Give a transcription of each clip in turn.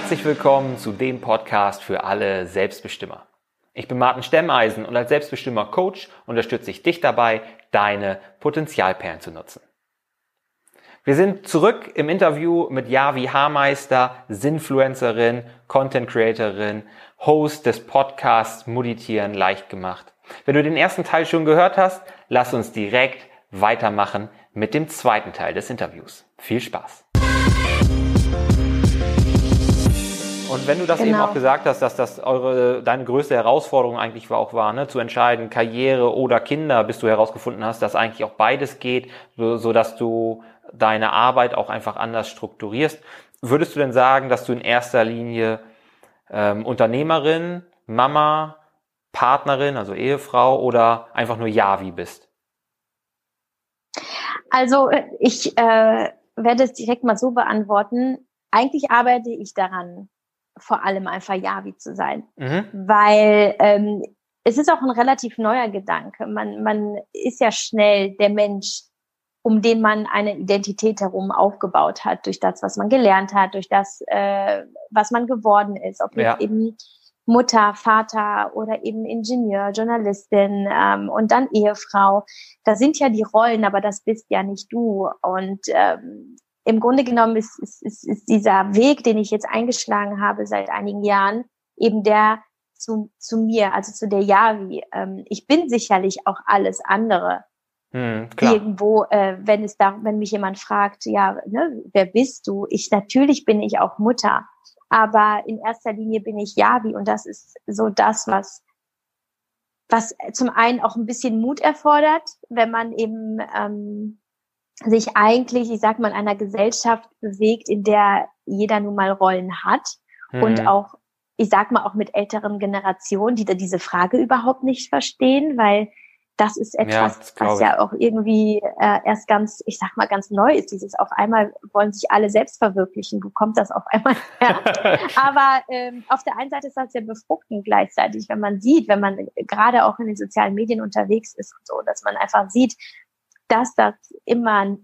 Herzlich willkommen zu dem Podcast für alle Selbstbestimmer. Ich bin Martin Stemmeisen und als Selbstbestimmer Coach unterstütze ich dich dabei, deine Potenzialperlen zu nutzen. Wir sind zurück im Interview mit Javi Haarmeister, Sinfluencerin, Content Creatorin, Host des Podcasts Meditieren leicht gemacht. Wenn du den ersten Teil schon gehört hast, lass uns direkt weitermachen mit dem zweiten Teil des Interviews. Viel Spaß! Und wenn du das genau. eben auch gesagt hast, dass das eure, deine größte Herausforderung eigentlich auch war, ne, zu entscheiden, Karriere oder Kinder, bis du herausgefunden hast, dass eigentlich auch beides geht, so, so dass du deine Arbeit auch einfach anders strukturierst. Würdest du denn sagen, dass du in erster Linie ähm, Unternehmerin, Mama, Partnerin, also Ehefrau oder einfach nur Javi bist? Also ich äh, werde es direkt mal so beantworten. Eigentlich arbeite ich daran, vor allem einfach Javi zu sein. Mhm. Weil ähm, es ist auch ein relativ neuer Gedanke. Man, man ist ja schnell der Mensch, um den man eine Identität herum aufgebaut hat, durch das, was man gelernt hat, durch das, äh, was man geworden ist, ob ja. jetzt eben Mutter, Vater oder eben Ingenieur, Journalistin ähm, und dann Ehefrau. Das sind ja die Rollen, aber das bist ja nicht du. Und ähm, im Grunde genommen ist, ist, ist, ist dieser Weg, den ich jetzt eingeschlagen habe seit einigen Jahren, eben der zu, zu mir, also zu der Yavi. Ähm, ich bin sicherlich auch alles andere. Hm, Irgendwo, äh, wenn es da, wenn mich jemand fragt, ja, ne, wer bist du? Ich natürlich bin ich auch Mutter, aber in erster Linie bin ich Yavi und das ist so das, was was zum einen auch ein bisschen Mut erfordert, wenn man eben ähm, sich eigentlich, ich sag mal, in einer Gesellschaft bewegt, in der jeder nun mal Rollen hat mhm. und auch, ich sag mal, auch mit älteren Generationen, die da diese Frage überhaupt nicht verstehen, weil das ist etwas, ja, was ja auch irgendwie äh, erst ganz, ich sag mal, ganz neu ist. Dieses auf einmal wollen sich alle selbst verwirklichen. Wo kommt das auf einmal her? Aber ähm, auf der einen Seite ist das ja befruchtend gleichzeitig, wenn man sieht, wenn man gerade auch in den sozialen Medien unterwegs ist und so, dass man einfach sieht, dass das immer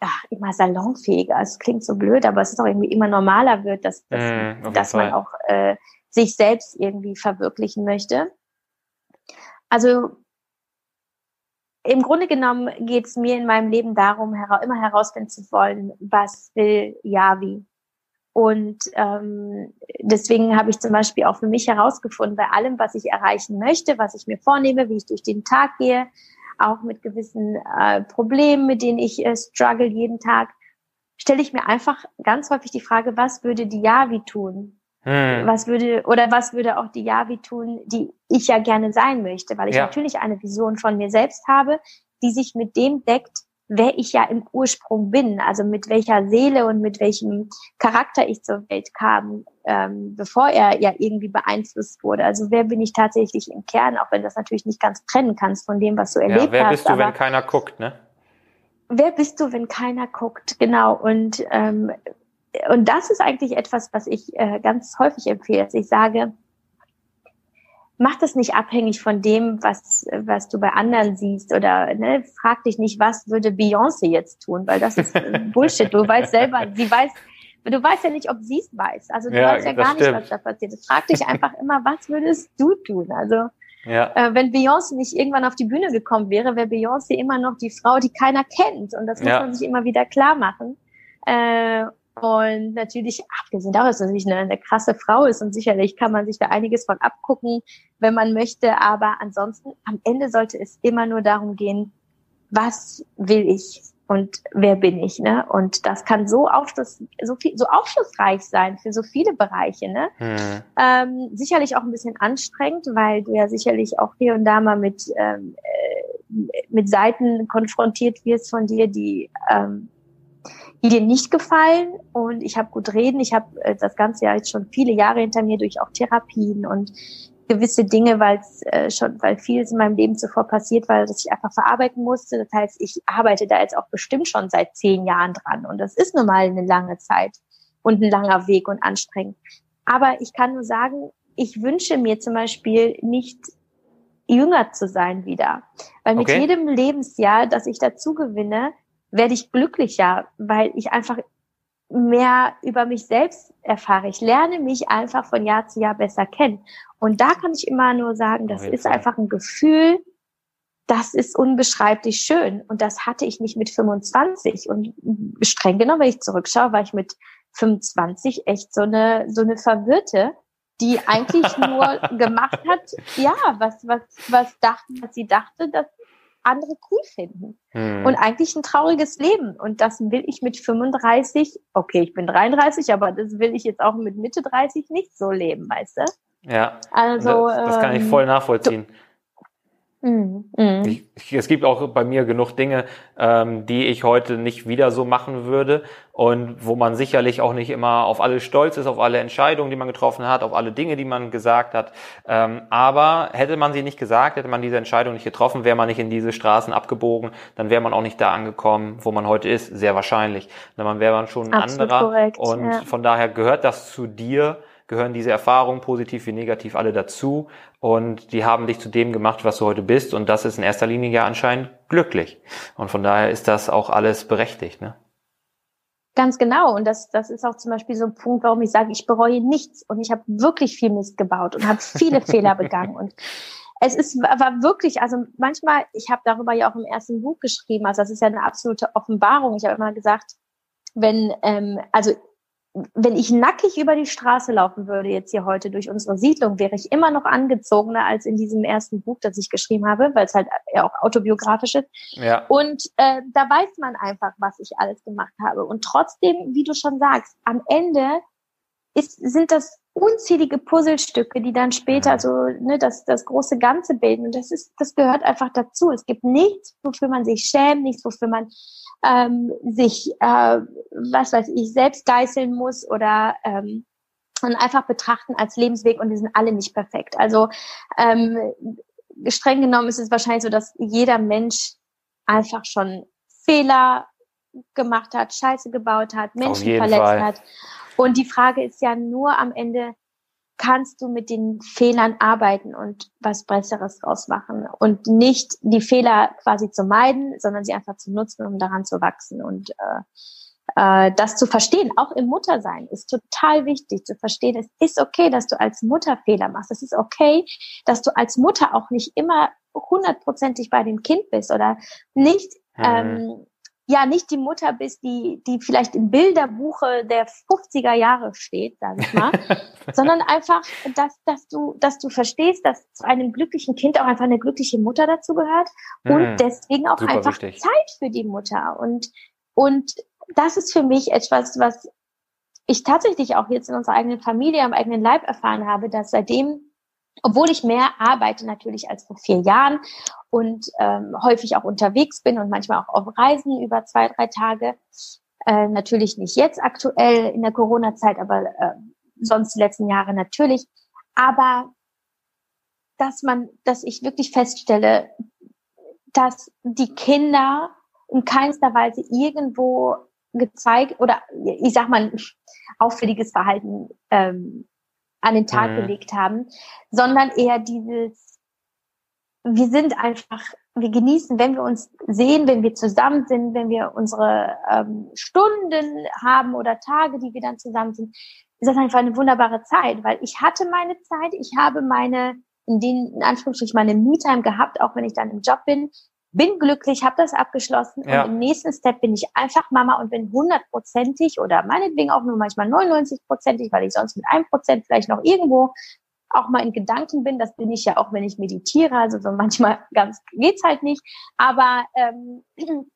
ach, immer salonfähiger, es klingt so blöd, aber es ist auch irgendwie immer normaler wird, dass, dass, mm, dass man auch äh, sich selbst irgendwie verwirklichen möchte. Also im Grunde genommen geht es mir in meinem Leben darum, hera immer herausfinden zu wollen, was will Yavi. Und ähm, deswegen habe ich zum Beispiel auch für mich herausgefunden, bei allem, was ich erreichen möchte, was ich mir vornehme, wie ich durch den Tag gehe, auch mit gewissen äh, Problemen, mit denen ich äh, struggle jeden Tag, stelle ich mir einfach ganz häufig die Frage, was würde die Yavi tun? Hm. Was würde, oder was würde auch die Yavi tun, die ich ja gerne sein möchte, weil ich ja. natürlich eine Vision von mir selbst habe, die sich mit dem deckt, wer ich ja im Ursprung bin, also mit welcher Seele und mit welchem Charakter ich zur Welt kam, ähm, bevor er ja irgendwie beeinflusst wurde. Also wer bin ich tatsächlich im Kern, auch wenn das natürlich nicht ganz trennen kannst von dem, was du erlebt hast. Ja, wer bist du, wenn keiner guckt, ne? Wer bist du, wenn keiner guckt? Genau. Und ähm, und das ist eigentlich etwas, was ich äh, ganz häufig empfehle. Dass ich sage, mach das nicht abhängig von dem, was, was du bei anderen siehst oder ne, frag dich nicht, was würde Beyoncé jetzt tun, weil das ist Bullshit. Du weißt selber, sie weiß, du weißt ja nicht, ob sie es weiß. Also du ja, weißt ja gar nicht, was da passiert ist. Frag dich einfach immer, was würdest du tun? Also ja. äh, wenn Beyoncé nicht irgendwann auf die Bühne gekommen wäre, wäre Beyoncé immer noch die Frau, die keiner kennt. Und das muss ja. man sich immer wieder klar machen. Äh, und natürlich, abgesehen davon, dass sie eine, eine krasse Frau ist und sicherlich kann man sich da einiges von abgucken, wenn man möchte. Aber ansonsten, am Ende sollte es immer nur darum gehen, was will ich und wer bin ich, ne? Und das kann so aufschluss, so viel, so aufschlussreich sein für so viele Bereiche, ne? Mhm. Ähm, sicherlich auch ein bisschen anstrengend, weil du ja sicherlich auch hier und da mal mit ähm, äh, mit Seiten konfrontiert wirst von dir, die ähm, die dir nicht gefallen. Und ich habe gut reden. Ich habe äh, das Ganze ja jetzt schon viele Jahre hinter mir durch auch Therapien und gewisse Dinge, weil es äh, schon, weil vieles in meinem Leben zuvor passiert war, dass ich einfach verarbeiten musste. Das heißt, ich arbeite da jetzt auch bestimmt schon seit zehn Jahren dran. Und das ist nun mal eine lange Zeit und ein langer Weg und anstrengend. Aber ich kann nur sagen, ich wünsche mir zum Beispiel nicht jünger zu sein wieder. Weil mit okay. jedem Lebensjahr, das ich dazu gewinne, werde ich glücklicher, weil ich einfach mehr über mich selbst erfahre. Ich lerne mich einfach von Jahr zu Jahr besser kennen. Und da kann ich immer nur sagen, das ist einfach ein Gefühl, das ist unbeschreiblich schön. Und das hatte ich nicht mit 25. Und streng genommen, wenn ich zurückschaue, war ich mit 25 echt so eine, so eine Verwirrte, die eigentlich nur gemacht hat, ja, was, was, was dachte, was sie dachte, dass andere cool finden. Hm. Und eigentlich ein trauriges Leben. Und das will ich mit 35, okay, ich bin 33, aber das will ich jetzt auch mit Mitte 30 nicht so leben, weißt du? Ja. Also, das, das kann ich voll ähm, nachvollziehen. Mhm. Mhm. Ich, es gibt auch bei mir genug Dinge, ähm, die ich heute nicht wieder so machen würde und wo man sicherlich auch nicht immer auf alles stolz ist, auf alle Entscheidungen, die man getroffen hat, auf alle Dinge, die man gesagt hat. Ähm, aber hätte man sie nicht gesagt, hätte man diese Entscheidung nicht getroffen, wäre man nicht in diese Straßen abgebogen, dann wäre man auch nicht da angekommen, wo man heute ist, sehr wahrscheinlich. Dann wäre man schon ein Absolut anderer. Korrekt, und ja. von daher gehört das zu dir gehören diese Erfahrungen, positiv wie negativ, alle dazu. Und die haben dich zu dem gemacht, was du heute bist. Und das ist in erster Linie ja anscheinend glücklich. Und von daher ist das auch alles berechtigt. Ne? Ganz genau. Und das, das ist auch zum Beispiel so ein Punkt, warum ich sage, ich bereue nichts. Und ich habe wirklich viel Mist gebaut und habe viele Fehler begangen. Und es ist war wirklich, also manchmal, ich habe darüber ja auch im ersten Buch geschrieben, also das ist ja eine absolute Offenbarung. Ich habe immer gesagt, wenn, ähm, also wenn ich nackig über die Straße laufen würde, jetzt hier heute durch unsere Siedlung, wäre ich immer noch angezogener als in diesem ersten Buch, das ich geschrieben habe, weil es halt ja auch autobiografisch ist. Ja. Und äh, da weiß man einfach, was ich alles gemacht habe. Und trotzdem, wie du schon sagst, am Ende ist, sind das unzählige Puzzlestücke, die dann später mhm. so ne, das, das große Ganze bilden. Und das ist, das gehört einfach dazu. Es gibt nichts, wofür man sich schämt, nichts, wofür man ähm, sich, äh, was weiß ich, selbst geißeln muss oder ähm, und einfach betrachten als Lebensweg und die sind alle nicht perfekt. Also ähm, streng genommen ist es wahrscheinlich so, dass jeder Mensch einfach schon Fehler gemacht hat, Scheiße gebaut hat, Menschen verletzt Fall. hat. Und die Frage ist ja nur am Ende, kannst du mit den Fehlern arbeiten und was Besseres draus machen und nicht die Fehler quasi zu meiden, sondern sie einfach zu nutzen, um daran zu wachsen und äh, äh, das zu verstehen, auch im Muttersein, ist total wichtig zu verstehen. Es ist okay, dass du als Mutter Fehler machst. Es ist okay, dass du als Mutter auch nicht immer hundertprozentig bei dem Kind bist oder nicht mhm. ähm, ja nicht die Mutter bist, die, die vielleicht im Bilderbuche der 50er Jahre steht, sage ich mal, sondern einfach, dass, dass du, dass du verstehst, dass zu einem glücklichen Kind auch einfach eine glückliche Mutter dazu gehört und mhm. deswegen auch einfach wichtig. Zeit für die Mutter und, und das ist für mich etwas, was ich tatsächlich auch jetzt in unserer eigenen Familie, am eigenen Leib erfahren habe, dass seitdem obwohl ich mehr arbeite natürlich als vor vier Jahren und ähm, häufig auch unterwegs bin und manchmal auch auf Reisen über zwei, drei Tage. Äh, natürlich nicht jetzt aktuell in der Corona-Zeit, aber äh, sonst die letzten Jahre natürlich. Aber dass man, dass ich wirklich feststelle, dass die Kinder in keinster Weise irgendwo gezeigt oder ich sag mal auffälliges Verhalten ähm, an den Tag mhm. gelegt haben, sondern eher dieses, wir sind einfach, wir genießen, wenn wir uns sehen, wenn wir zusammen sind, wenn wir unsere ähm, Stunden haben oder Tage, die wir dann zusammen sind, ist das einfach eine wunderbare Zeit, weil ich hatte meine Zeit, ich habe meine, in den, in Anführungsstrichen, meine Me-Time gehabt, auch wenn ich dann im Job bin bin glücklich, habe das abgeschlossen ja. und im nächsten Step bin ich einfach Mama und bin hundertprozentig oder meinetwegen auch nur manchmal 99-prozentig, weil ich sonst mit einem Prozent vielleicht noch irgendwo auch mal in Gedanken bin. Das bin ich ja auch, wenn ich meditiere. Also so manchmal ganz geht's halt nicht. Aber ähm,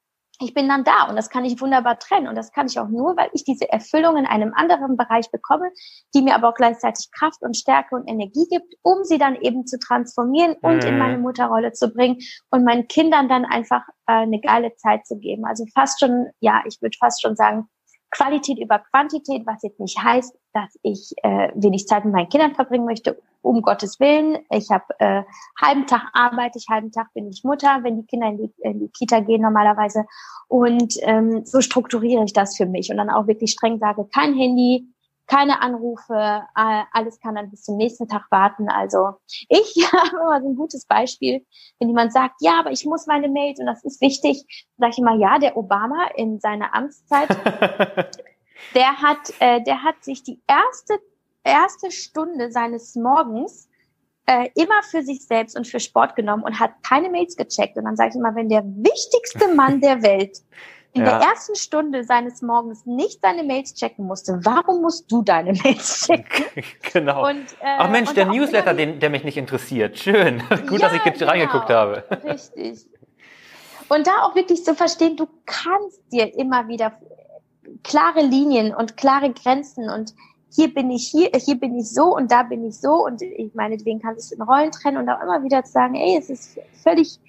ich bin dann da und das kann ich wunderbar trennen und das kann ich auch nur, weil ich diese Erfüllung in einem anderen Bereich bekomme, die mir aber auch gleichzeitig Kraft und Stärke und Energie gibt, um sie dann eben zu transformieren und mhm. in meine Mutterrolle zu bringen und meinen Kindern dann einfach äh, eine geile Zeit zu geben. Also fast schon, ja, ich würde fast schon sagen, Qualität über Quantität, was jetzt nicht heißt, dass ich äh, wenig Zeit mit meinen Kindern verbringen möchte, um Gottes Willen. Ich habe äh, halben Tag arbeite ich, halben Tag bin ich Mutter, wenn die Kinder in die, in die Kita gehen normalerweise. Und ähm, so strukturiere ich das für mich und dann auch wirklich streng sage, kein Handy, keine Anrufe, alles kann dann bis zum nächsten Tag warten. Also ich habe immer so ein gutes Beispiel, wenn jemand sagt, ja, aber ich muss meine Mails und das ist wichtig, sage ich immer, ja, der Obama in seiner Amtszeit der hat, äh, der hat sich die erste, erste Stunde seines Morgens äh, immer für sich selbst und für Sport genommen und hat keine Mails gecheckt. Und dann sage ich immer, wenn der wichtigste Mann der Welt in ja. der ersten Stunde seines Morgens nicht seine Mails checken musste, warum musst du deine Mails checken? genau. Und, äh, Ach Mensch, der Newsletter, den, der mich nicht interessiert. Schön. Gut, ja, dass ich genau. reingeguckt habe. Richtig. Und da auch wirklich zu verstehen, du kannst dir immer wieder klare Linien und klare Grenzen und hier bin ich hier, hier bin ich so und da bin ich so und ich meine, deswegen kannst du es in Rollen trennen und auch immer wieder zu sagen, ey, es ist völlig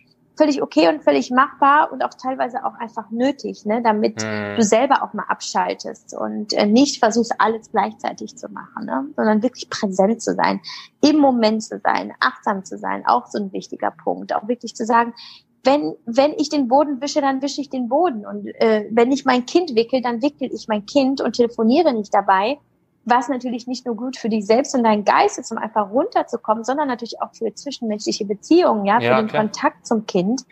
völlig okay und völlig machbar und auch teilweise auch einfach nötig, ne, damit mhm. du selber auch mal abschaltest und äh, nicht versuchst, alles gleichzeitig zu machen, ne, sondern wirklich präsent zu sein, im Moment zu sein, achtsam zu sein, auch so ein wichtiger Punkt. Auch wirklich zu sagen, wenn, wenn ich den Boden wische, dann wische ich den Boden. Und äh, wenn ich mein Kind wickel, dann wickel ich mein Kind und telefoniere nicht dabei, was natürlich nicht nur gut für dich selbst und deinen Geist ist, um einfach runterzukommen, sondern natürlich auch für zwischenmenschliche Beziehungen, ja, für ja, den klar. Kontakt zum Kind.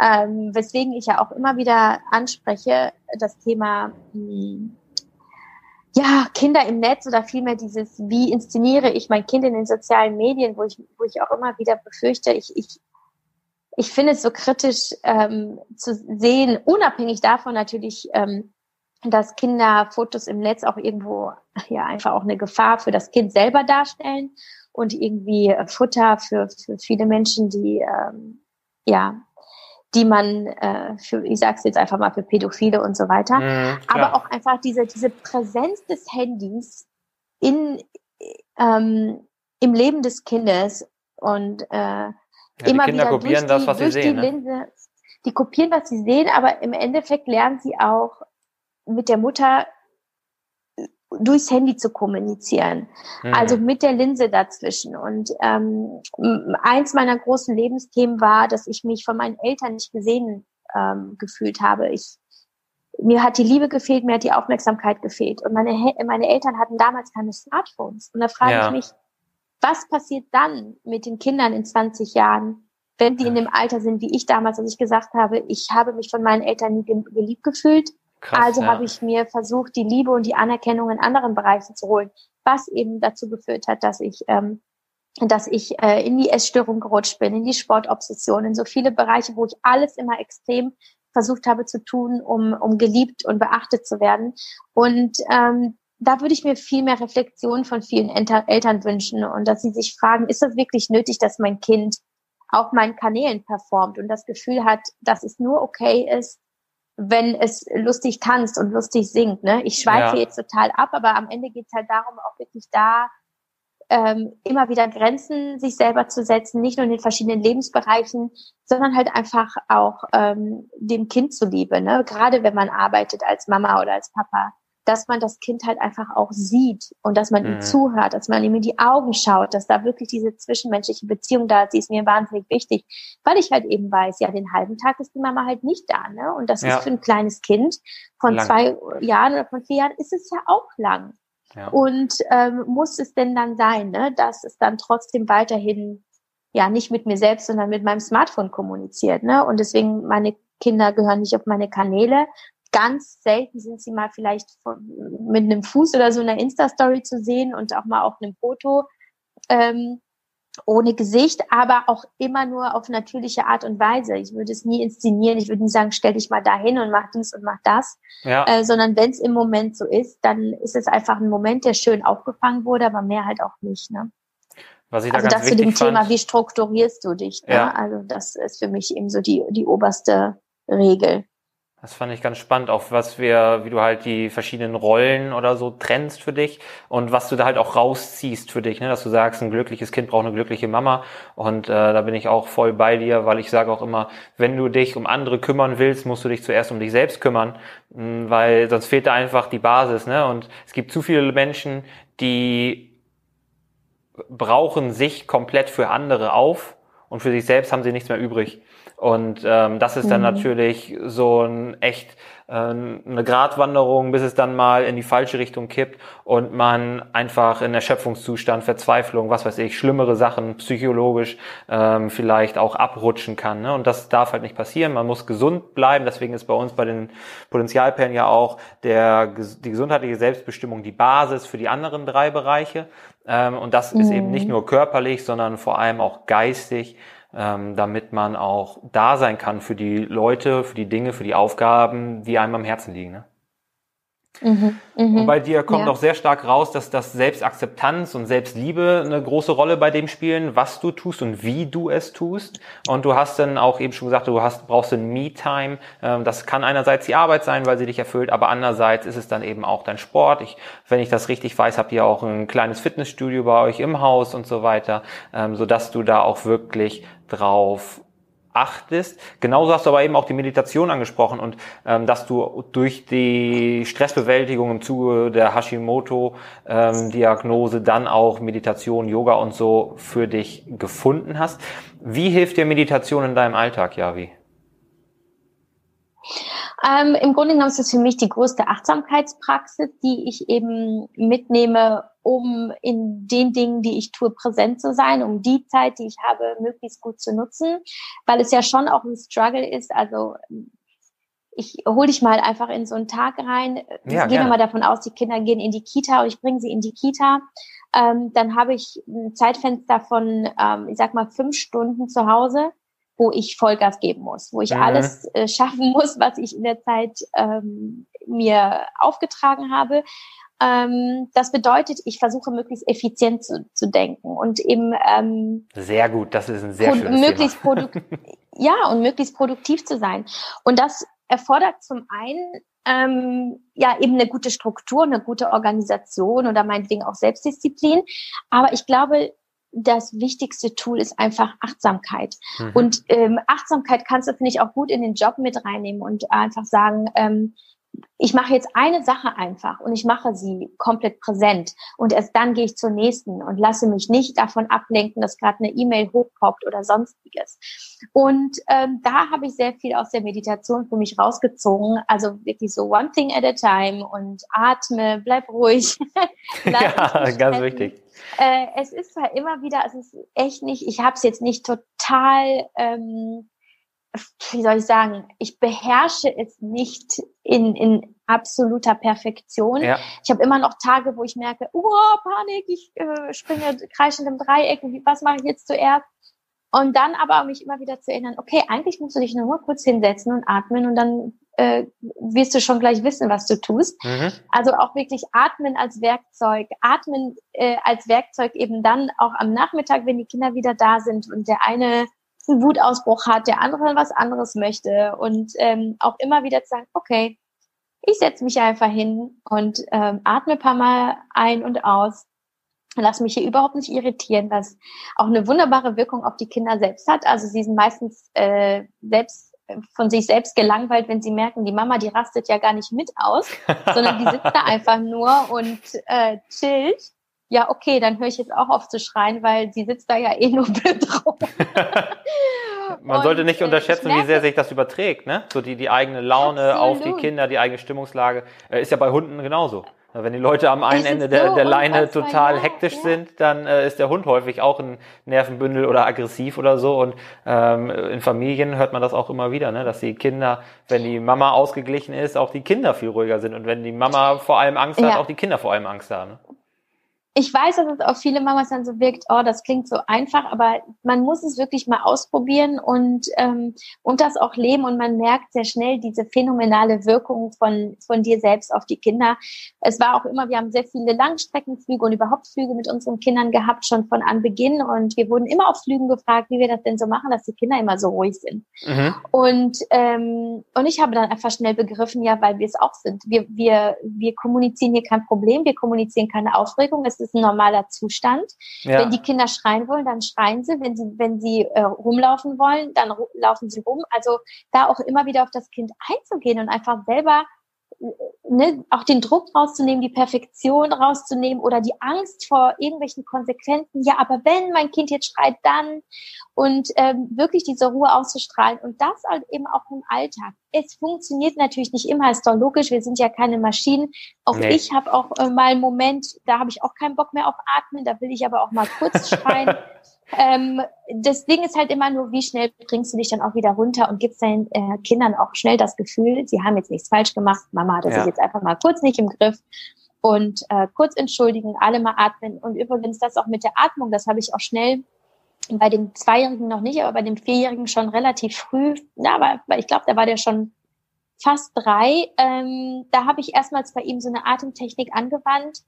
Ähm, weswegen ich ja auch immer wieder anspreche, das Thema mh, hm, ja, Kinder im Netz oder vielmehr dieses, wie inszeniere ich mein Kind in den sozialen Medien, wo ich, wo ich auch immer wieder befürchte, ich, ich, ich finde es so kritisch ähm, zu sehen, unabhängig davon natürlich, ähm, dass Kinder Fotos im Netz auch irgendwo ja einfach auch eine Gefahr für das Kind selber darstellen und irgendwie äh, Futter für, für viele Menschen, die ähm, ja die man äh, für, ich sag's jetzt einfach mal für Pädophile und so weiter, mhm, aber auch einfach diese diese Präsenz des Handys in ähm, im Leben des Kindes und äh, ja, immer Kinder wieder kopieren durch das, was die, durch sie sehen, die Linse, ne? die kopieren, was sie sehen, aber im Endeffekt lernen sie auch mit der Mutter durchs Handy zu kommunizieren. Mhm. Also mit der Linse dazwischen. Und ähm, eins meiner großen Lebensthemen war, dass ich mich von meinen Eltern nicht gesehen ähm, gefühlt habe. Ich, mir hat die Liebe gefehlt, mir hat die Aufmerksamkeit gefehlt. Und meine, meine Eltern hatten damals keine Smartphones. Und da frage ja. ich mich, was passiert dann mit den Kindern in 20 Jahren, wenn die in dem Alter sind, wie ich damals, als ich gesagt habe, ich habe mich von meinen Eltern nie geliebt gefühlt, Krass, also ja. habe ich mir versucht, die Liebe und die Anerkennung in anderen Bereichen zu holen, was eben dazu geführt hat, dass ich ähm, dass ich äh, in die Essstörung gerutscht bin, in die Sportobsession, in so viele Bereiche, wo ich alles immer extrem versucht habe zu tun, um, um geliebt und beachtet zu werden. Und ähm, da würde ich mir viel mehr Reflexion von vielen Eltern wünschen und dass sie sich fragen, ist das wirklich nötig, dass mein Kind auf meinen Kanälen performt und das Gefühl hat, dass es nur okay ist, wenn es lustig tanzt und lustig singt. Ne? Ich schweife ja. jetzt total ab, aber am Ende geht es halt darum, auch wirklich da ähm, immer wieder Grenzen sich selber zu setzen, nicht nur in den verschiedenen Lebensbereichen, sondern halt einfach auch ähm, dem Kind zuliebe. Ne? Gerade wenn man arbeitet als Mama oder als Papa, dass man das Kind halt einfach auch sieht und dass man mhm. ihm zuhört, dass man ihm in die Augen schaut, dass da wirklich diese zwischenmenschliche Beziehung da ist, die ist mir wahnsinnig wichtig, weil ich halt eben weiß, ja, den halben Tag ist die Mama halt nicht da, ne? Und das ja. ist für ein kleines Kind von lang. zwei Jahren oder von vier Jahren ist es ja auch lang. Ja. Und ähm, muss es denn dann sein, ne, dass es dann trotzdem weiterhin ja nicht mit mir selbst, sondern mit meinem Smartphone kommuniziert, ne? Und deswegen meine Kinder gehören nicht auf meine Kanäle Ganz selten sind sie mal vielleicht von, mit einem Fuß oder so in der Insta-Story zu sehen und auch mal auf einem Foto ähm, ohne Gesicht, aber auch immer nur auf natürliche Art und Weise. Ich würde es nie inszenieren, ich würde nie sagen, stell dich mal dahin und mach dies und mach das, ja. äh, sondern wenn es im Moment so ist, dann ist es einfach ein Moment, der schön aufgefangen wurde, aber mehr halt auch nicht. Ne? Was ich da also ganz das zu dem fand, Thema, wie strukturierst du dich? Ne? Ja. Also das ist für mich eben so die, die oberste Regel. Das fand ich ganz spannend, auch was wir, wie du halt die verschiedenen Rollen oder so trennst für dich und was du da halt auch rausziehst für dich, ne? dass du sagst, ein glückliches Kind braucht eine glückliche Mama und äh, da bin ich auch voll bei dir, weil ich sage auch immer, wenn du dich um andere kümmern willst, musst du dich zuerst um dich selbst kümmern, hm, weil sonst fehlt da einfach die Basis, ne? Und es gibt zu viele Menschen, die brauchen sich komplett für andere auf und für sich selbst haben sie nichts mehr übrig. Und ähm, das ist dann mhm. natürlich so ein echt äh, eine Gratwanderung, bis es dann mal in die falsche Richtung kippt und man einfach in Erschöpfungszustand, Verzweiflung, was weiß ich, schlimmere Sachen psychologisch ähm, vielleicht auch abrutschen kann. Ne? Und das darf halt nicht passieren. Man muss gesund bleiben. Deswegen ist bei uns bei den Potenzialperlen ja auch der, die gesundheitliche Selbstbestimmung die Basis für die anderen drei Bereiche. Ähm, und das mhm. ist eben nicht mhm. nur körperlich, sondern vor allem auch geistig ähm, damit man auch da sein kann für die Leute, für die Dinge, für die Aufgaben, die einem am Herzen liegen. Ne? Mhm, mh. Und bei dir kommt ja. auch sehr stark raus, dass das Selbstakzeptanz und Selbstliebe eine große Rolle bei dem spielen, was du tust und wie du es tust. Und du hast dann auch eben schon gesagt, du hast, brauchst ein Me-Time. Ähm, das kann einerseits die Arbeit sein, weil sie dich erfüllt, aber andererseits ist es dann eben auch dein Sport. Ich, wenn ich das richtig weiß, habt ihr auch ein kleines Fitnessstudio bei euch im Haus und so weiter, ähm, so dass du da auch wirklich drauf achtest. Genauso hast du aber eben auch die Meditation angesprochen und ähm, dass du durch die Stressbewältigung im Zuge der Hashimoto-Diagnose ähm, dann auch Meditation, Yoga und so für dich gefunden hast. Wie hilft dir Meditation in deinem Alltag, Javi? Ähm, Im Grunde genommen ist es für mich die größte Achtsamkeitspraxis, die ich eben mitnehme, um in den Dingen, die ich tue, präsent zu sein, um die Zeit, die ich habe, möglichst gut zu nutzen, weil es ja schon auch ein Struggle ist. Also ich hole dich mal einfach in so einen Tag rein. Ja, gehen wir mal davon aus, die Kinder gehen in die Kita und ich bringe sie in die Kita. Ähm, dann habe ich ein Zeitfenster von, ähm, ich sag mal, fünf Stunden zu Hause wo ich Vollgas geben muss, wo ich mhm. alles äh, schaffen muss, was ich in der Zeit ähm, mir aufgetragen habe. Ähm, das bedeutet, ich versuche möglichst effizient zu, zu denken und eben ähm, sehr gut. Das ist ein sehr schönes möglichst Thema. ja und möglichst produktiv zu sein. Und das erfordert zum einen ähm, ja eben eine gute Struktur, eine gute Organisation oder meinetwegen auch Selbstdisziplin. Aber ich glaube, das wichtigste Tool ist einfach Achtsamkeit. Mhm. Und ähm, Achtsamkeit kannst du, finde ich, auch gut in den Job mit reinnehmen und einfach sagen, ähm, ich mache jetzt eine Sache einfach und ich mache sie komplett präsent und erst dann gehe ich zur nächsten und lasse mich nicht davon ablenken, dass gerade eine E-Mail hochpoppt oder sonstiges. Und ähm, da habe ich sehr viel aus der Meditation für mich rausgezogen. Also wirklich so one thing at a time und atme, bleib ruhig. ja, ganz wichtig. Äh, es ist zwar immer wieder, es ist echt nicht, ich habe es jetzt nicht total ähm, wie soll ich sagen, ich beherrsche es nicht in, in absoluter Perfektion. Ja. Ich habe immer noch Tage, wo ich merke, oh, Panik, ich äh, springe kreischend im Dreieck, was mache ich jetzt zuerst? Und dann aber mich immer wieder zu erinnern, okay, eigentlich musst du dich nur kurz hinsetzen und atmen und dann äh, wirst du schon gleich wissen, was du tust. Mhm. Also auch wirklich atmen als Werkzeug, atmen äh, als Werkzeug eben dann auch am Nachmittag, wenn die Kinder wieder da sind und der eine einen Wutausbruch hat, der andere was anderes möchte und ähm, auch immer wieder zu sagen, okay, ich setze mich einfach hin und ähm, atme ein paar Mal ein und aus. Lass mich hier überhaupt nicht irritieren, was auch eine wunderbare Wirkung auf die Kinder selbst hat. Also sie sind meistens äh, selbst von sich selbst gelangweilt, wenn sie merken, die Mama, die rastet ja gar nicht mit aus, sondern die sitzt da einfach nur und äh, chillt ja, okay, dann höre ich jetzt auch auf zu schreien, weil sie sitzt da ja eh nur blöd rum. Man und, sollte nicht äh, unterschätzen, wie sehr sich das überträgt, ne? So die, die eigene Laune Absolut. auf die Kinder, die eigene Stimmungslage. Äh, ist ja bei Hunden genauso. Wenn die Leute am einen Ende der, so der Leine total hektisch ja. sind, dann äh, ist der Hund häufig auch ein Nervenbündel oder aggressiv oder so. Und ähm, in Familien hört man das auch immer wieder, ne? dass die Kinder, wenn die Mama ausgeglichen ist, auch die Kinder viel ruhiger sind. Und wenn die Mama vor allem Angst ja. hat, auch die Kinder vor allem Angst haben. Ne? Ich weiß, dass es auf viele Mamas dann so wirkt, oh, das klingt so einfach, aber man muss es wirklich mal ausprobieren und, ähm, und das auch leben und man merkt sehr schnell diese phänomenale Wirkung von, von dir selbst auf die Kinder. Es war auch immer, wir haben sehr viele Langstreckenflüge und überhaupt Flüge mit unseren Kindern gehabt, schon von Anbeginn und wir wurden immer auf Flügen gefragt, wie wir das denn so machen, dass die Kinder immer so ruhig sind. Mhm. Und, ähm, und ich habe dann einfach schnell begriffen, ja, weil wir es auch sind. Wir, wir, wir kommunizieren hier kein Problem, wir kommunizieren keine Aufregung. Es ist ein normaler Zustand. Ja. Wenn die Kinder schreien wollen, dann schreien sie. Wenn sie, wenn sie äh, rumlaufen wollen, dann laufen sie rum. Also da auch immer wieder auf das Kind einzugehen und einfach selber ne, auch den Druck rauszunehmen, die Perfektion rauszunehmen oder die Angst vor irgendwelchen Konsequenzen. Ja, aber wenn mein Kind jetzt schreit, dann und ähm, wirklich diese Ruhe auszustrahlen und das halt eben auch im Alltag. Es funktioniert natürlich nicht immer, ist doch logisch, wir sind ja keine Maschinen. Auch nee. ich habe auch äh, mal einen Moment, da habe ich auch keinen Bock mehr auf Atmen, da will ich aber auch mal kurz schreien. Ähm, das Ding ist halt immer nur, wie schnell bringst du dich dann auch wieder runter und gibst deinen äh, Kindern auch schnell das Gefühl, sie haben jetzt nichts falsch gemacht, Mama hat ja. sich jetzt einfach mal kurz nicht im Griff und äh, kurz entschuldigen, alle mal atmen. Und übrigens das auch mit der Atmung, das habe ich auch schnell bei dem Zweijährigen noch nicht, aber bei dem Vierjährigen schon relativ früh, ja, weil ich glaube, da war der schon fast drei. Ähm, da habe ich erstmals bei ihm so eine Atemtechnik angewandt,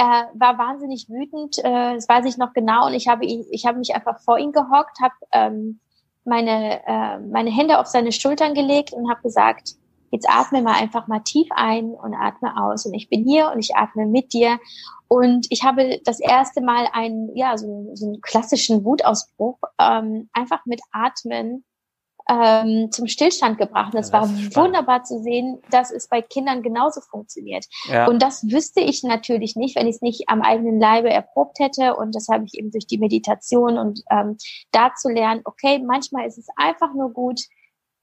er war wahnsinnig wütend, äh, das weiß ich noch genau. Und ich habe ihn, ich habe mich einfach vor ihn gehockt, habe ähm, meine äh, meine Hände auf seine Schultern gelegt und habe gesagt: Jetzt atme mal einfach mal tief ein und atme aus. Und ich bin hier und ich atme mit dir. Und ich habe das erste Mal einen, ja, so, so einen klassischen Wutausbruch ähm, einfach mit Atmen ähm, zum Stillstand gebracht. Und es war wunderbar zu sehen, dass es bei Kindern genauso funktioniert. Ja. Und das wüsste ich natürlich nicht, wenn ich es nicht am eigenen Leibe erprobt hätte. Und das habe ich eben durch die Meditation und ähm, da zu lernen, okay, manchmal ist es einfach nur gut,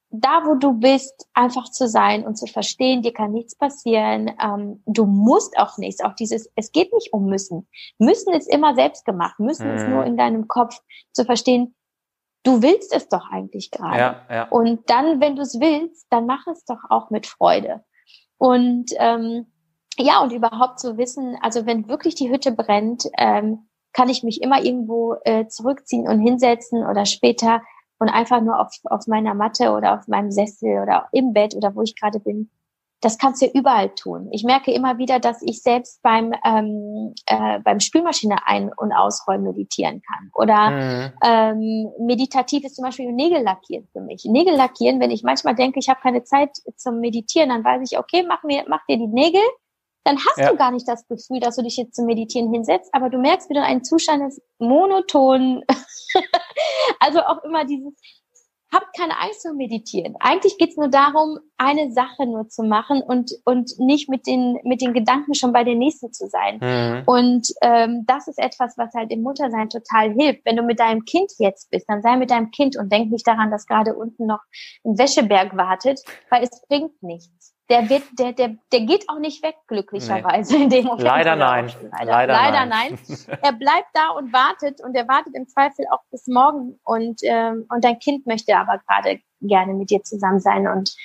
da wo du bist, einfach zu sein und zu verstehen, dir kann nichts passieren. Ähm, du musst auch nichts. Auch dieses, es geht nicht um müssen. Müssen ist immer selbst gemacht. Müssen mhm. ist nur in deinem Kopf zu verstehen, du willst es doch eigentlich gerade. Ja, ja. Und dann, wenn du es willst, dann mach es doch auch mit Freude. Und ähm, ja, und überhaupt zu wissen, also wenn wirklich die Hütte brennt, ähm, kann ich mich immer irgendwo äh, zurückziehen und hinsetzen oder später und einfach nur auf, auf meiner Matte oder auf meinem Sessel oder im Bett oder wo ich gerade bin, das kannst du überall tun. Ich merke immer wieder, dass ich selbst beim ähm, äh, beim Spülmaschine ein- und ausräumen meditieren kann. Oder mhm. ähm, meditativ ist zum Beispiel Nägel lackieren für mich. Nägel lackieren, wenn ich manchmal denke, ich habe keine Zeit zum Meditieren, dann weiß ich, okay, mach mir, mach dir die Nägel. Dann hast ja. du gar nicht das Gefühl, dass du dich jetzt zum Meditieren hinsetzt, aber du merkst wieder einen Zustand des monoton. also auch immer dieses, habt keine Angst vor Meditieren. Eigentlich geht's nur darum, eine Sache nur zu machen und, und nicht mit den, mit den Gedanken schon bei der nächsten zu sein. Mhm. Und ähm, das ist etwas, was halt im Muttersein total hilft. Wenn du mit deinem Kind jetzt bist, dann sei mit deinem Kind und denk nicht daran, dass gerade unten noch ein Wäscheberg wartet, weil es bringt nichts der wird, der, der, der geht auch nicht weg, glücklicherweise nee. in dem Moment. Leider nein. Leider, Leider, Leider nein. nein. er bleibt da und wartet und er wartet im Zweifel auch bis morgen und, ähm, und dein Kind möchte aber gerade gerne mit dir zusammen sein und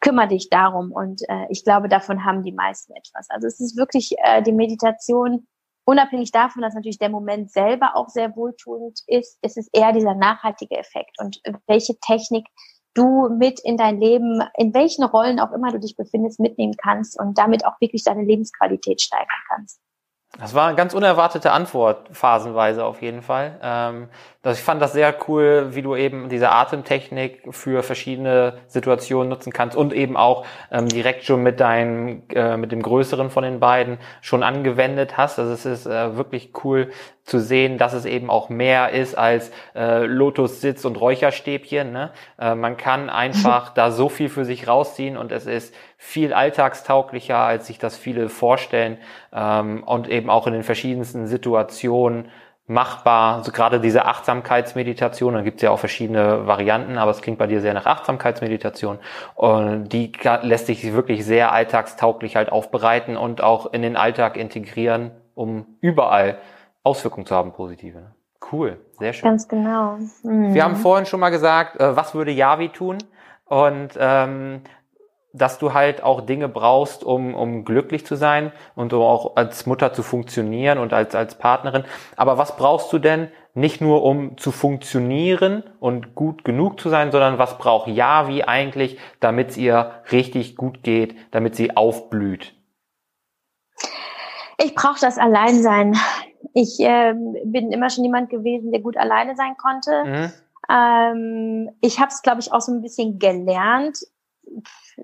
kümmere dich darum. Und äh, ich glaube, davon haben die meisten etwas. Also es ist wirklich äh, die Meditation, unabhängig davon, dass natürlich der Moment selber auch sehr wohltuend ist, ist es eher dieser nachhaltige Effekt. Und welche Technik du mit in dein Leben, in welchen Rollen auch immer du dich befindest, mitnehmen kannst und damit auch wirklich deine Lebensqualität steigern kannst. Das war eine ganz unerwartete Antwort, phasenweise auf jeden Fall. Ähm, ich fand das sehr cool, wie du eben diese Atemtechnik für verschiedene Situationen nutzen kannst und eben auch ähm, direkt schon mit deinem, äh, mit dem größeren von den beiden schon angewendet hast. Also es ist äh, wirklich cool zu sehen, dass es eben auch mehr ist als äh, Lotus-Sitz und Räucherstäbchen. Ne? Äh, man kann einfach da so viel für sich rausziehen und es ist viel alltagstauglicher, als sich das viele vorstellen ähm, und eben auch in den verschiedensten Situationen machbar. Also gerade diese Achtsamkeitsmeditation, da gibt es ja auch verschiedene Varianten, aber es klingt bei dir sehr nach Achtsamkeitsmeditation. Und die lässt sich wirklich sehr alltagstauglich halt aufbereiten und auch in den Alltag integrieren, um überall Auswirkungen zu haben, positive. Ne? Cool, sehr schön. Ganz genau. Mhm. Wir haben vorhin schon mal gesagt, äh, was würde Yavi tun? Und ähm, dass du halt auch Dinge brauchst, um, um glücklich zu sein und um auch als Mutter zu funktionieren und als, als Partnerin. Aber was brauchst du denn nicht nur, um zu funktionieren und gut genug zu sein, sondern was braucht Yavi eigentlich, damit es ihr richtig gut geht, damit sie aufblüht? Ich brauche das Alleinsein. Ich äh, bin immer schon jemand gewesen, der gut alleine sein konnte. Mhm. Ähm, ich habe es, glaube ich, auch so ein bisschen gelernt.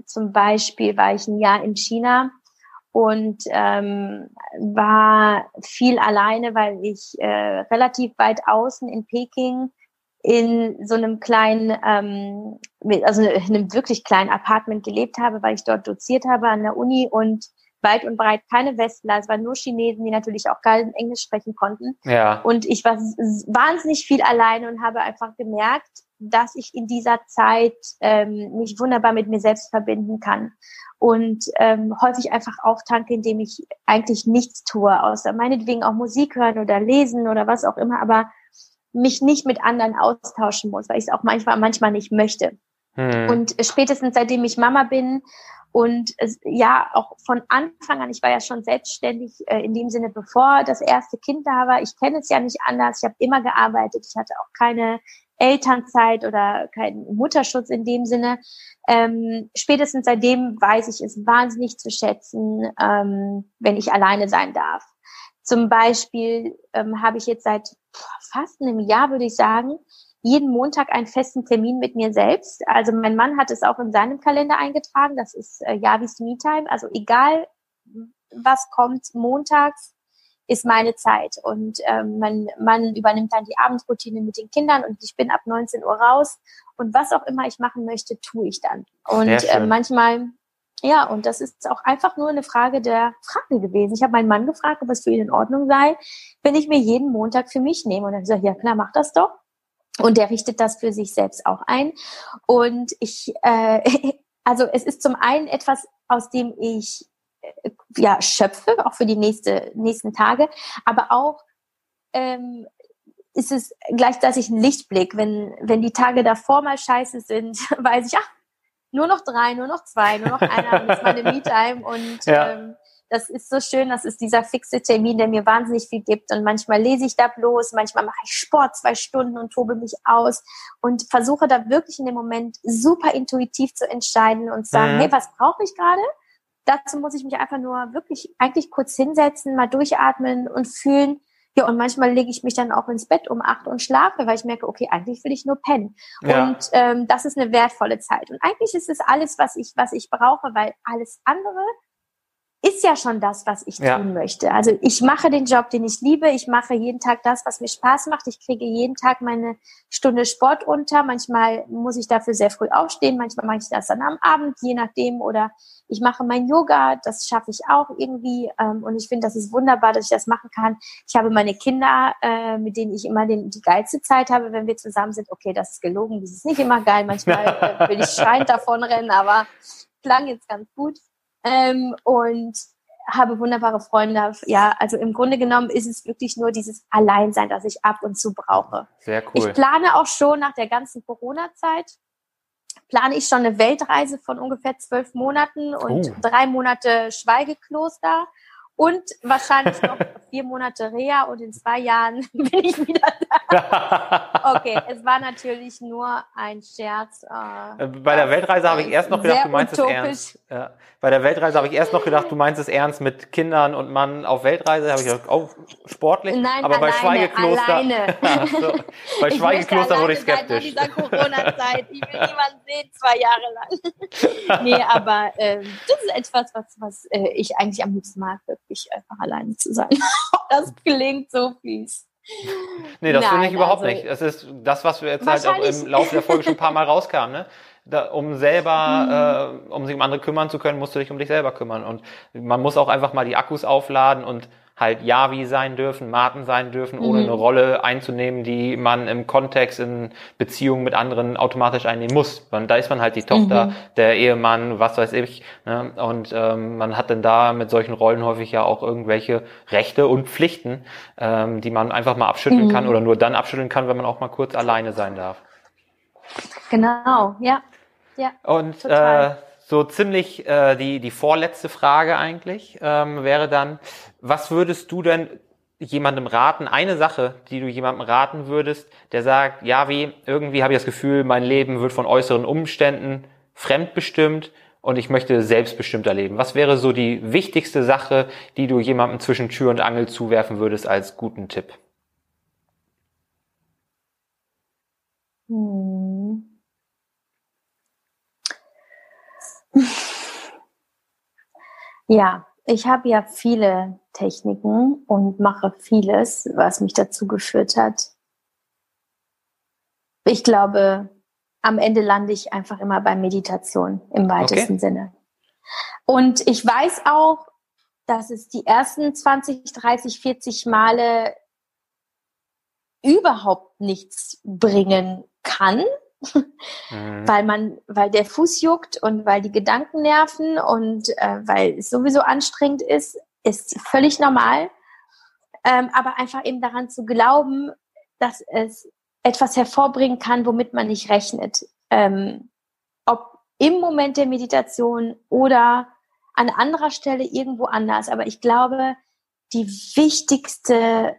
Zum Beispiel war ich ein Jahr in China und ähm, war viel alleine, weil ich äh, relativ weit außen in Peking in so einem kleinen, ähm, also in einem wirklich kleinen Apartment gelebt habe, weil ich dort doziert habe an der Uni und weit und breit keine Westler, es waren nur Chinesen, die natürlich auch kein Englisch sprechen konnten. Ja. Und ich war wahnsinnig viel alleine und habe einfach gemerkt, dass ich in dieser Zeit ähm, mich wunderbar mit mir selbst verbinden kann und ähm, häufig einfach auftanke, indem ich eigentlich nichts tue, außer meinetwegen auch Musik hören oder lesen oder was auch immer, aber mich nicht mit anderen austauschen muss, weil ich es auch manchmal manchmal nicht möchte. Hm. Und spätestens seitdem ich Mama bin und es, ja auch von Anfang an, ich war ja schon selbstständig äh, in dem Sinne, bevor das erste Kind da war. Ich kenne es ja nicht anders. Ich habe immer gearbeitet. Ich hatte auch keine Elternzeit oder keinen Mutterschutz in dem Sinne. Ähm, spätestens seitdem weiß ich es wahnsinnig zu schätzen, ähm, wenn ich alleine sein darf. Zum Beispiel ähm, habe ich jetzt seit fast einem Jahr, würde ich sagen, jeden Montag einen festen Termin mit mir selbst. Also mein Mann hat es auch in seinem Kalender eingetragen. Das ist äh, Javis Me-Time. Also egal, was kommt montags, ist meine Zeit. Und ähm, mein Mann übernimmt dann die Abendroutine mit den Kindern und ich bin ab 19 Uhr raus. Und was auch immer ich machen möchte, tue ich dann. Und äh, manchmal, ja, und das ist auch einfach nur eine Frage der Frage gewesen. Ich habe meinen Mann gefragt, ob es für ihn in Ordnung sei, wenn ich mir jeden Montag für mich nehme. Und er hat gesagt, ja klar, mach das doch. Und der richtet das für sich selbst auch ein. Und ich, äh, also es ist zum einen etwas, aus dem ich ja, schöpfe, auch für die nächste, nächsten Tage. Aber auch ähm, ist es gleichzeitig ein Lichtblick. Wenn, wenn die Tage davor mal scheiße sind, weiß ich, ach, nur noch drei, nur noch zwei, nur noch einer, das ist meine Me-Time. Und ja. ähm, das ist so schön, das ist dieser fixe Termin, der mir wahnsinnig viel gibt. Und manchmal lese ich da bloß, manchmal mache ich Sport zwei Stunden und tobe mich aus und versuche da wirklich in dem Moment super intuitiv zu entscheiden und sagen, mhm. hey, was brauche ich gerade? Dazu muss ich mich einfach nur wirklich eigentlich kurz hinsetzen, mal durchatmen und fühlen. Ja, und manchmal lege ich mich dann auch ins Bett um acht und schlafe, weil ich merke, okay, eigentlich will ich nur pennen. Ja. Und ähm, das ist eine wertvolle Zeit. Und eigentlich ist es alles, was ich, was ich brauche, weil alles andere ist ja schon das, was ich ja. tun möchte. Also ich mache den Job, den ich liebe. Ich mache jeden Tag das, was mir Spaß macht. Ich kriege jeden Tag meine Stunde Sport unter. Manchmal muss ich dafür sehr früh aufstehen. Manchmal mache ich das dann am Abend, je nachdem. Oder ich mache mein Yoga. Das schaffe ich auch irgendwie. Ähm, und ich finde, das ist wunderbar, dass ich das machen kann. Ich habe meine Kinder, äh, mit denen ich immer die geilste Zeit habe, wenn wir zusammen sind. Okay, das ist gelogen. Das ist nicht immer geil. Manchmal äh, will ich schreiend davonrennen, aber klang jetzt ganz gut. Ähm, und habe wunderbare Freunde. Ja, also im Grunde genommen ist es wirklich nur dieses Alleinsein, das ich ab und zu brauche. Sehr cool. Ich plane auch schon nach der ganzen Corona-Zeit, plane ich schon eine Weltreise von ungefähr zwölf Monaten und oh. drei Monate Schweigekloster und wahrscheinlich noch vier Monate Reha und in zwei Jahren bin ich wieder da. Okay, es war natürlich nur ein Scherz. Äh, äh Bei der Weltreise habe ich erst noch gedacht, du meinst utopisch. es ernst. Ja. Bei der Weltreise habe ich erst noch gedacht, du meinst es ernst mit Kindern und Mann auf Weltreise. Habe ich gedacht, oh, sportlich. Nein, aber alleine, bei Schweigekloster. Alleine. so, bei Schweigekloster wurde ich skeptisch. In dieser Corona-Zeit. Ich will niemanden sehen, zwei Jahre lang. nee, aber äh, das ist etwas, was, was äh, ich eigentlich am liebsten mag wirklich einfach alleine zu sein. das klingt so fies. Nee, das finde ich überhaupt also, nicht. Es ist das, was wir jetzt halt auch im Laufe der Folge schon ein paar Mal rauskamen. Ne? Da, um selber, mhm. äh, um sich um andere kümmern zu können, musst du dich um dich selber kümmern. Und man muss auch einfach mal die Akkus aufladen und halt Yavi sein dürfen, Martin sein dürfen, ohne mhm. eine Rolle einzunehmen, die man im Kontext in Beziehungen mit anderen automatisch einnehmen muss. Und da ist man halt die Tochter, mhm. der Ehemann, was weiß ich. Ne? Und ähm, man hat dann da mit solchen Rollen häufig ja auch irgendwelche Rechte und Pflichten, ähm, die man einfach mal abschütteln mhm. kann oder nur dann abschütteln kann, wenn man auch mal kurz alleine sein darf. Genau, ja. Ja, und äh, so ziemlich äh, die, die vorletzte Frage eigentlich ähm, wäre dann, was würdest du denn jemandem raten, eine Sache, die du jemandem raten würdest, der sagt, ja, wie, irgendwie habe ich das Gefühl, mein Leben wird von äußeren Umständen fremdbestimmt und ich möchte selbstbestimmter leben. Was wäre so die wichtigste Sache, die du jemandem zwischen Tür und Angel zuwerfen würdest als guten Tipp? Ja, ich habe ja viele Techniken und mache vieles, was mich dazu geführt hat, ich glaube, am Ende lande ich einfach immer bei Meditation im weitesten okay. Sinne. Und ich weiß auch, dass es die ersten 20, 30, 40 Male überhaupt nichts bringen kann, mhm. weil man, weil der Fuß juckt und weil die Gedanken nerven und äh, weil es sowieso anstrengend ist, ist völlig normal. Ähm, aber einfach eben daran zu glauben, dass es etwas hervorbringen kann, womit man nicht rechnet. Ähm, ob im Moment der Meditation oder an anderer Stelle irgendwo anders. Aber ich glaube, die wichtigste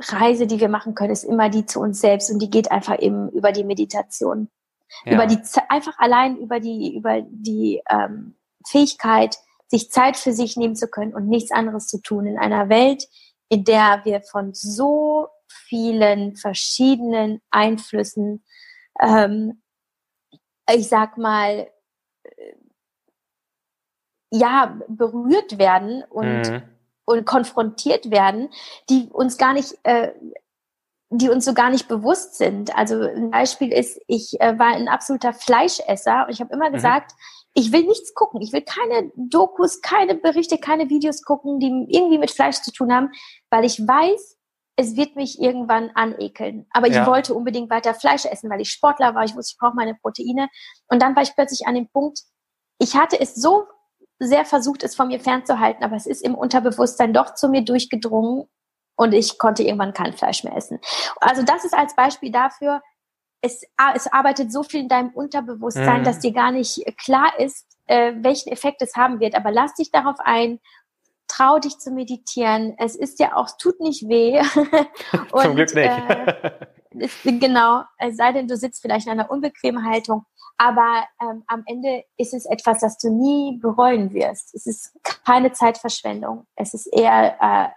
Reise, die wir machen können, ist immer die zu uns selbst und die geht einfach eben über die Meditation. Ja. Über die einfach allein über die über die ähm, Fähigkeit, sich Zeit für sich nehmen zu können und nichts anderes zu tun in einer Welt, in der wir von so vielen verschiedenen Einflüssen, ähm, ich sag mal, äh, ja, berührt werden und mhm und konfrontiert werden, die uns gar nicht, äh, die uns so gar nicht bewusst sind. Also ein Beispiel ist, ich äh, war ein absoluter Fleischesser und ich habe immer mhm. gesagt, ich will nichts gucken. Ich will keine Dokus, keine Berichte, keine Videos gucken, die irgendwie mit Fleisch zu tun haben, weil ich weiß, es wird mich irgendwann anekeln. Aber ich ja. wollte unbedingt weiter Fleisch essen, weil ich Sportler war. Ich wusste, ich brauche meine Proteine. Und dann war ich plötzlich an dem Punkt, ich hatte es so sehr versucht, es von mir fernzuhalten, aber es ist im Unterbewusstsein doch zu mir durchgedrungen und ich konnte irgendwann kein Fleisch mehr essen. Also das ist als Beispiel dafür, es, es arbeitet so viel in deinem Unterbewusstsein, mhm. dass dir gar nicht klar ist, äh, welchen Effekt es haben wird. Aber lass dich darauf ein, trau dich zu meditieren. Es ist ja auch, es tut nicht weh. und, Zum Glück nicht. äh, ist, genau, es sei denn, du sitzt vielleicht in einer unbequemen Haltung. Aber ähm, am Ende ist es etwas, das du nie bereuen wirst. Es ist keine Zeitverschwendung. Es ist eher, äh,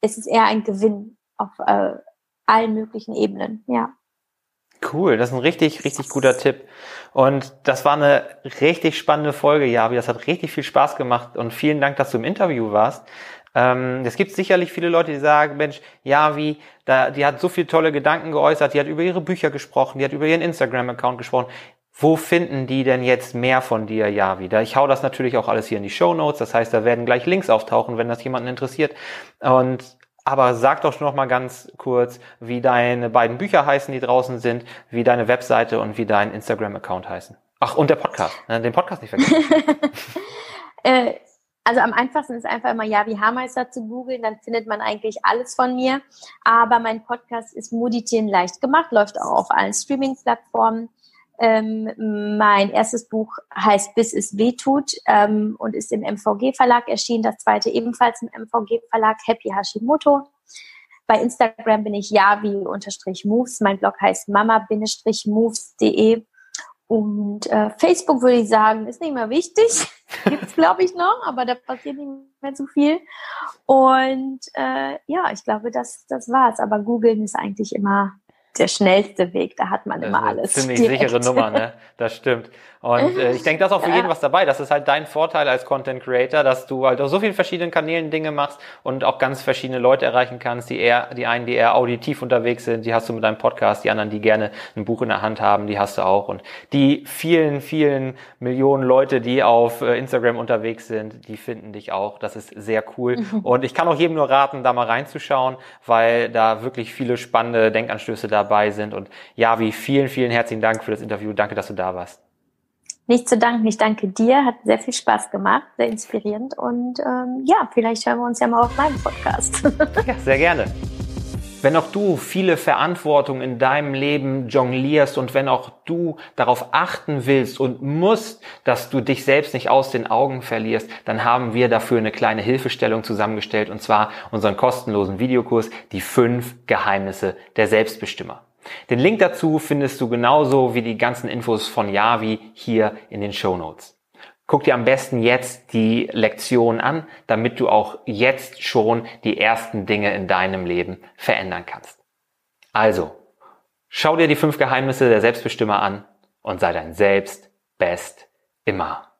es ist eher ein Gewinn auf äh, allen möglichen Ebenen. Ja. Cool, das ist ein richtig, richtig guter Tipp. Und das war eine richtig spannende Folge, Javi. Das hat richtig viel Spaß gemacht und vielen Dank, dass du im Interview warst. Ähm, es gibt sicherlich viele Leute, die sagen, Mensch, Javi, da, die hat so viele tolle Gedanken geäußert, die hat über ihre Bücher gesprochen, die hat über ihren Instagram-Account gesprochen. Wo finden die denn jetzt mehr von dir ja wieder? Ich hau das natürlich auch alles hier in die Show Notes. Das heißt, da werden gleich Links auftauchen, wenn das jemanden interessiert. Und aber sag doch noch mal ganz kurz, wie deine beiden Bücher heißen, die draußen sind, wie deine Webseite und wie dein Instagram-Account heißen. Ach, und der Podcast. Ne, den Podcast nicht vergessen. äh, also am einfachsten ist einfach immer Javi Haarmeister zu googeln, dann findet man eigentlich alles von mir. Aber mein Podcast ist Moditieren leicht gemacht, läuft auch auf allen Streaming-Plattformen. Ähm, mein erstes Buch heißt Bis es weh tut ähm, und ist im MVG Verlag erschienen. Das zweite ebenfalls im MVG Verlag Happy Hashimoto. Bei Instagram bin ich javi-moves. Mein Blog heißt mama-moves.de. Und äh, Facebook würde ich sagen, ist nicht mehr wichtig. Gibt's glaube ich noch, aber da passiert nicht mehr zu viel. Und äh, ja, ich glaube, das, das war's. Aber googeln ist eigentlich immer der schnellste Weg, da hat man immer alles. Ziemlich direkt. sichere Nummer, ne? Das stimmt. Und äh, ich denke, das ist auch für ja. jeden was dabei. Das ist halt dein Vorteil als Content Creator, dass du halt auf so vielen verschiedenen Kanälen Dinge machst und auch ganz verschiedene Leute erreichen kannst, die eher, die einen, die eher auditiv unterwegs sind, die hast du mit deinem Podcast, die anderen, die gerne ein Buch in der Hand haben, die hast du auch. Und die vielen, vielen Millionen Leute, die auf äh, Instagram unterwegs sind, die finden dich auch. Das ist sehr cool. Mhm. Und ich kann auch jedem nur raten, da mal reinzuschauen, weil da wirklich viele spannende Denkanstöße dabei sind. Und ja, wie vielen, vielen herzlichen Dank für das Interview. Danke, dass du da warst. Nicht zu danken, ich danke dir, hat sehr viel Spaß gemacht, sehr inspirierend und ähm, ja, vielleicht hören wir uns ja mal auf meinem Podcast. ja, sehr gerne. Wenn auch du viele Verantwortung in deinem Leben jonglierst und wenn auch du darauf achten willst und musst, dass du dich selbst nicht aus den Augen verlierst, dann haben wir dafür eine kleine Hilfestellung zusammengestellt und zwar unseren kostenlosen Videokurs, die fünf Geheimnisse der Selbstbestimmer. Den Link dazu findest du genauso wie die ganzen Infos von Yavi hier in den Show Notes. Guck dir am besten jetzt die Lektion an, damit du auch jetzt schon die ersten Dinge in deinem Leben verändern kannst. Also, schau dir die fünf Geheimnisse der Selbstbestimmer an und sei dein Selbst best immer.